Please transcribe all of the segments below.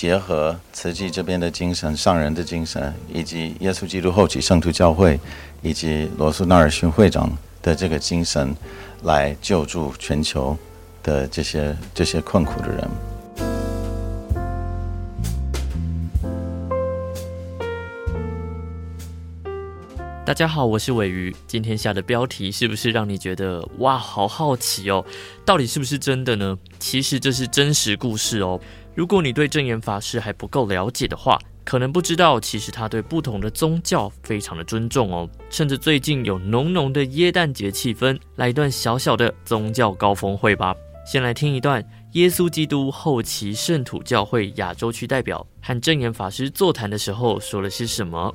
结合慈济这边的精神、上人的精神，以及耶稣基督后期圣徒教会以及罗素·纳尔逊会长的这个精神，来救助全球的这些这些困苦的人。大家好，我是尾鱼。今天下的标题是不是让你觉得哇，好好奇哦？到底是不是真的呢？其实这是真实故事哦。如果你对证严法师还不够了解的话，可能不知道，其实他对不同的宗教非常的尊重哦。趁着最近有浓浓的耶诞节气氛，来一段小小的宗教高峰会吧。先来听一段耶稣基督后期圣徒教会亚洲区代表和证严法师座谈的时候说了些什么。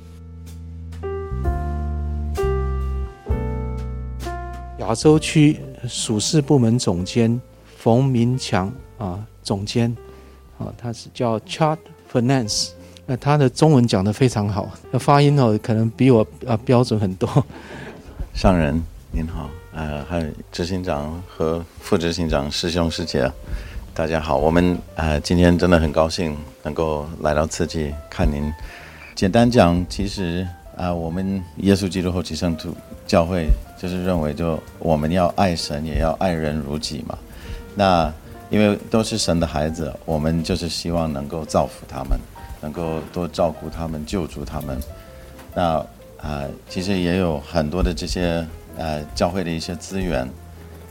亚洲区属事部门总监冯明强啊，总监啊，他是叫 Chad Finance，那他的中文讲得非常好，那发音哦，可能比我啊标准很多。上人您好，呃，还有执行长和副执行长师兄师姐，大家好，我们呃今天真的很高兴能够来到此地看您。简单讲，其实啊、我们耶稣基督后期圣徒教会。就是认为，就我们要爱神，也要爱人如己嘛。那因为都是神的孩子，我们就是希望能够造福他们，能够多照顾他们，救助他们。那啊、其实也有很多的这些呃教会的一些资源，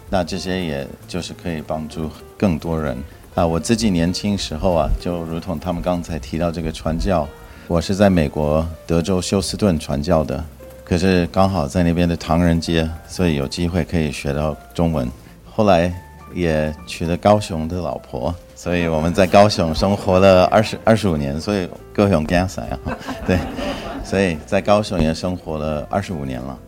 那这些也就是可以帮助更多人啊、我自己年轻时候啊，就如同他们刚才提到这个传教，我是在美国德州休斯顿传教的。可是刚好在那边的唐人街，所以有机会可以学到中文。后来也娶了高雄的老婆，所以我们在高雄生活了二十二十五年，所以高雄家赛啊，对，所以在高雄也生活了二十五年了。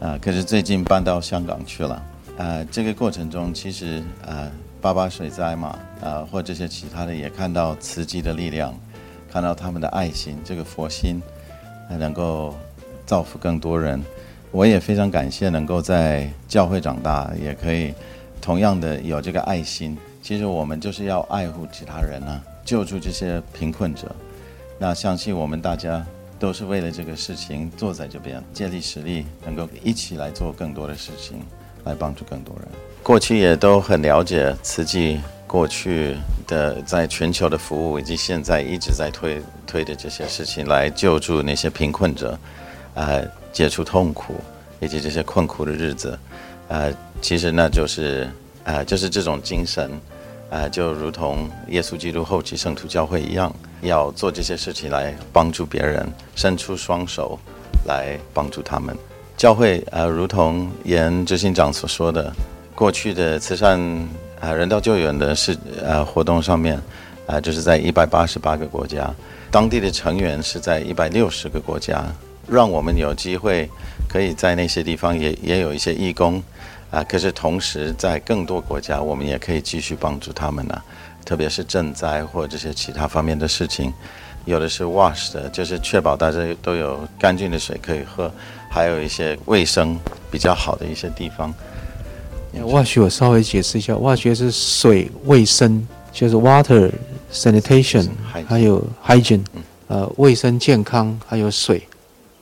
啊，可是最近搬到香港去了。啊，这个过程中其实啊，八八水灾嘛，啊，或这些其他的也看到慈济的力量，看到他们的爱心，这个佛心，还能够。造福更多人，我也非常感谢能够在教会长大，也可以同样的有这个爱心。其实我们就是要爱护其他人啊，救助这些贫困者。那相信我们大家都是为了这个事情坐在这边，借力使力，能够一起来做更多的事情，来帮助更多人。过去也都很了解慈济过去的在全球的服务，以及现在一直在推推的这些事情，来救助那些贫困者。呃，解除痛苦以及这些困苦的日子，呃，其实那就是，呃，就是这种精神，呃，就如同耶稣基督后期圣徒教会一样，要做这些事情来帮助别人，伸出双手来帮助他们。教会，呃，如同严执行长所说的，过去的慈善，呃，人道救援的事，呃，活动上面，呃，就是在一百八十八个国家，当地的成员是在一百六十个国家。让我们有机会可以在那些地方也也有一些义工啊，可是同时在更多国家，我们也可以继续帮助他们呢、啊，特别是赈灾或这些其他方面的事情，有的是 wash 的，就是确保大家都有干净的水可以喝，还有一些卫生比较好的一些地方。wash 我稍微解释一下，wash 是水卫生，就是 water sanitation，还有 hygiene，呃，卫生健康还有水。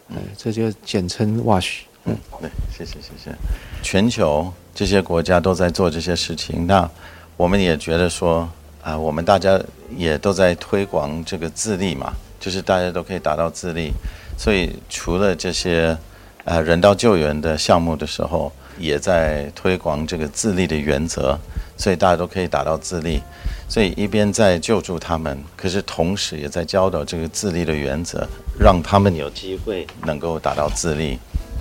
嗯，这就简称 WASH。嗯，对，谢谢谢谢。全球这些国家都在做这些事情，那我们也觉得说，啊、我们大家也都在推广这个自立嘛，就是大家都可以达到自立。所以除了这些，呃，人道救援的项目的时候，也在推广这个自立的原则，所以大家都可以达到自立。所以一边在救助他们，可是同时也在教导这个自立的原则，让他们有机会能够达到自立。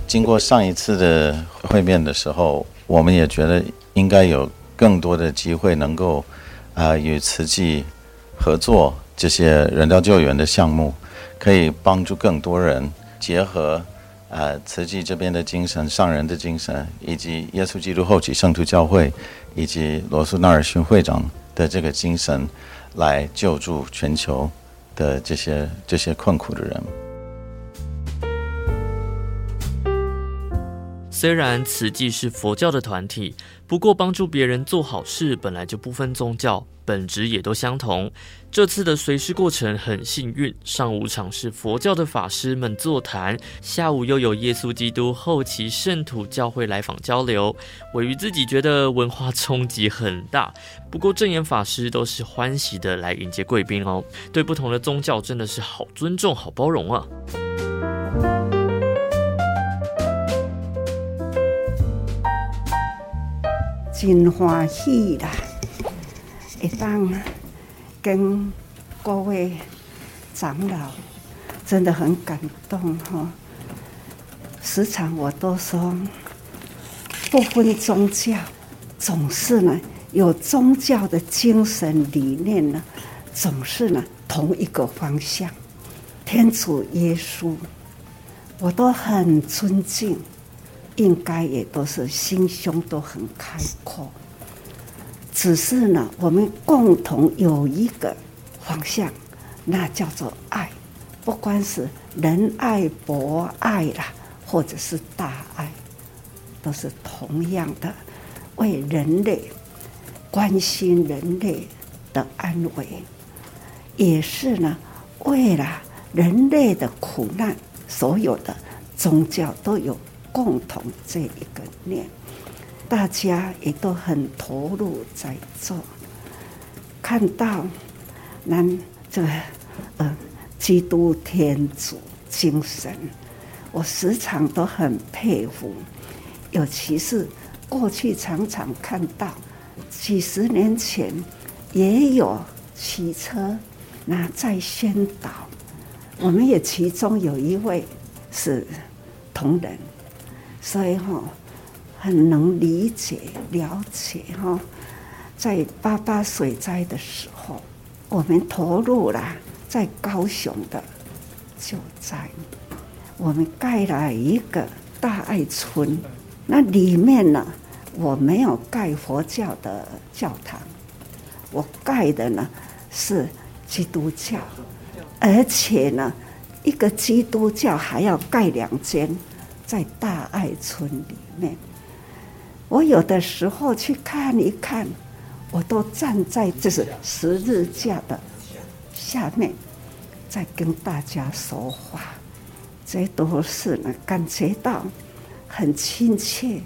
经过上一次的会面的时候，我们也觉得应该有更多的机会能够啊、与慈济合作这些人道救援的项目，可以帮助更多人。结合啊、慈济这边的精神、上人的精神，以及耶稣基督后期圣徒教会以及罗素·纳尔逊会长。的这个精神，来救助全球的这些这些困苦的人。虽然慈济是佛教的团体，不过帮助别人做好事本来就不分宗教。本质也都相同。这次的随师过程很幸运，上午场是佛教的法师们座谈，下午又有耶稣基督后期圣徒教会来访交流。玮瑜自己觉得文化冲击很大，不过正言法师都是欢喜的来迎接贵宾哦。对不同的宗教真的是好尊重、好包容啊！真欢喜啦！一当跟各位长老真的很感动哈，时常我都说，不分宗教，总是呢有宗教的精神理念呢，总是呢同一个方向，天主耶稣，我都很尊敬，应该也都是心胸都很开阔。只是呢，我们共同有一个方向，那叫做爱，不管是仁爱、博爱啦，或者是大爱，都是同样的，为人类关心人类的安危，也是呢，为了人类的苦难，所有的宗教都有共同这一个念。大家也都很投入在做，看到那这个呃基督天主精神，我时常都很佩服。尤其是过去常常看到，几十年前也有骑车那在宣导，我们也其中有一位是同仁，所以哈。很能理解、了解哈，在八八水灾的时候，我们投入了在高雄的救灾，我们盖了一个大爱村，那里面呢，我没有盖佛教的教堂，我盖的呢是基督教，而且呢，一个基督教还要盖两间在大爱村里面。我有的时候去看一看，我都站在这是十字架的下面，在跟大家说话，这都是呢感觉到很亲切。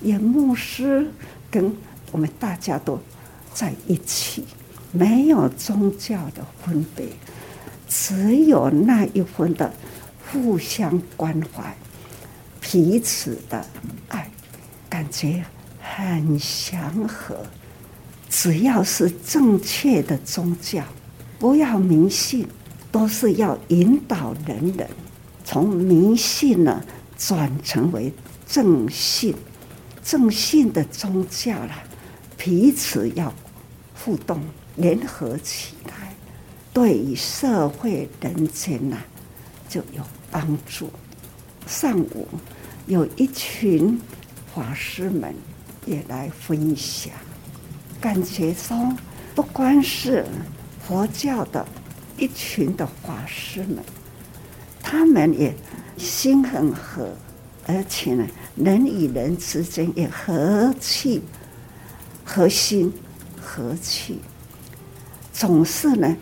也牧师跟我们大家都在一起，没有宗教的分别，只有那一份的互相关怀，彼此的爱。感觉很祥和，只要是正确的宗教，不要迷信，都是要引导人人从迷信呢转成为正信，正信的宗教了，彼此要互动联合起来，对于社会人间呐就有帮助。上午有一群。法师们也来分享，感觉说，不光是佛教的一群的法师们，他们也心很和，而且呢，人与人之间也和气、和心、和气，总是呢，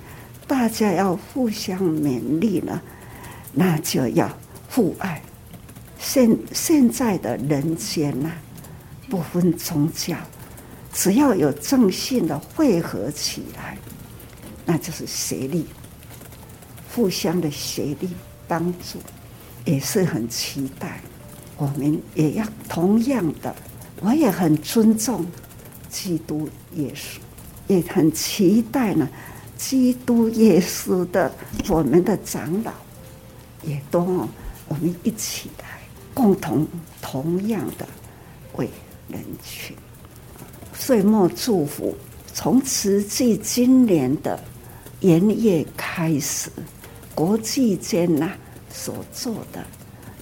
大家要互相勉励呢，那就要互爱。现现在的人间呐，不分宗教，只要有正信的汇合起来，那就是协力，互相的协力帮助，也是很期待。我们也要同样的，我也很尊重基督耶稣，也很期待呢。基督耶稣的我们的长老，也都我们一起来。共同同样的为人群，岁末祝福，从慈济今年的元月开始，国际间呐所做的，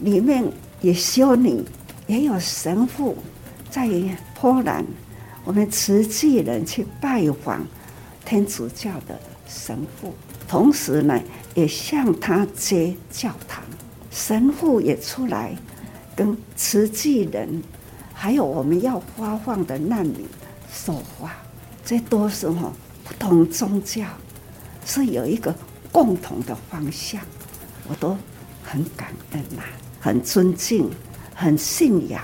里面也修女，也有神父，在波兰，我们慈济人去拜访天主教的神父，同时呢也向他接教堂，神父也出来。跟慈济人，还有我们要发放的难民说话，这都是哈不同宗教，是有一个共同的方向，我都很感恩呐、啊，很尊敬，很信仰，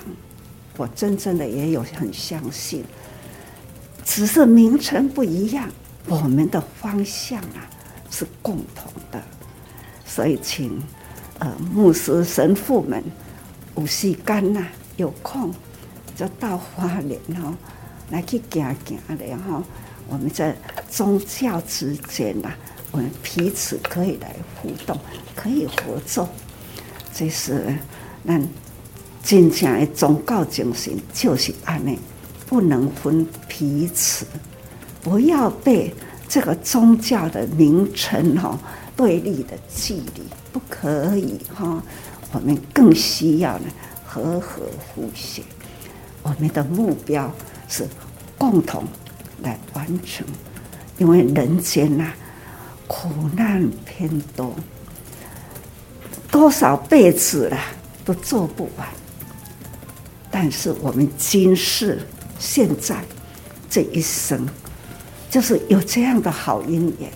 我真正的也有很相信，只是名称不一样，我们的方向啊是共同的，所以请呃牧师神父们有时间呐，有空就到花莲哦，来去行行的哈。我们在宗教之间呐，我们彼此可以来互动，可以合作。这是那真正的宗教精神，就是安内，不能分彼此，不要被这个宗教的名称哈对立的距离，不可以哈。我们更需要呢，和和互协。我们的目标是共同来完成，因为人间呐，苦难偏多，多少辈子了都做不完。但是我们今世现在这一生，就是有这样的好姻缘，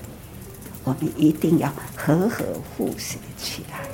我们一定要和和互协起来。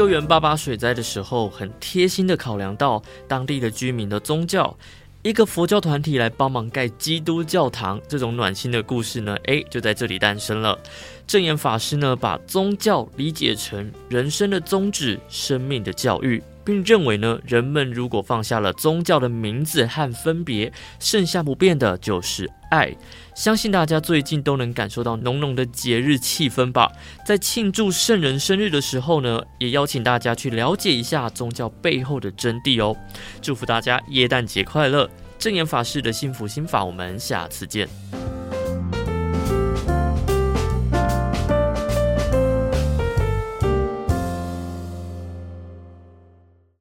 救援爸爸水灾的时候，很贴心的考量到当地的居民的宗教，一个佛教团体来帮忙盖基督教堂，这种暖心的故事呢，诶，就在这里诞生了。证严法师呢，把宗教理解成人生的宗旨、生命的教育。并认为呢，人们如果放下了宗教的名字和分别，剩下不变的就是爱。相信大家最近都能感受到浓浓的节日气氛吧。在庆祝圣人生日的时候呢，也邀请大家去了解一下宗教背后的真谛哦。祝福大家耶诞节快乐！正言法师的幸福心法，我们下次见。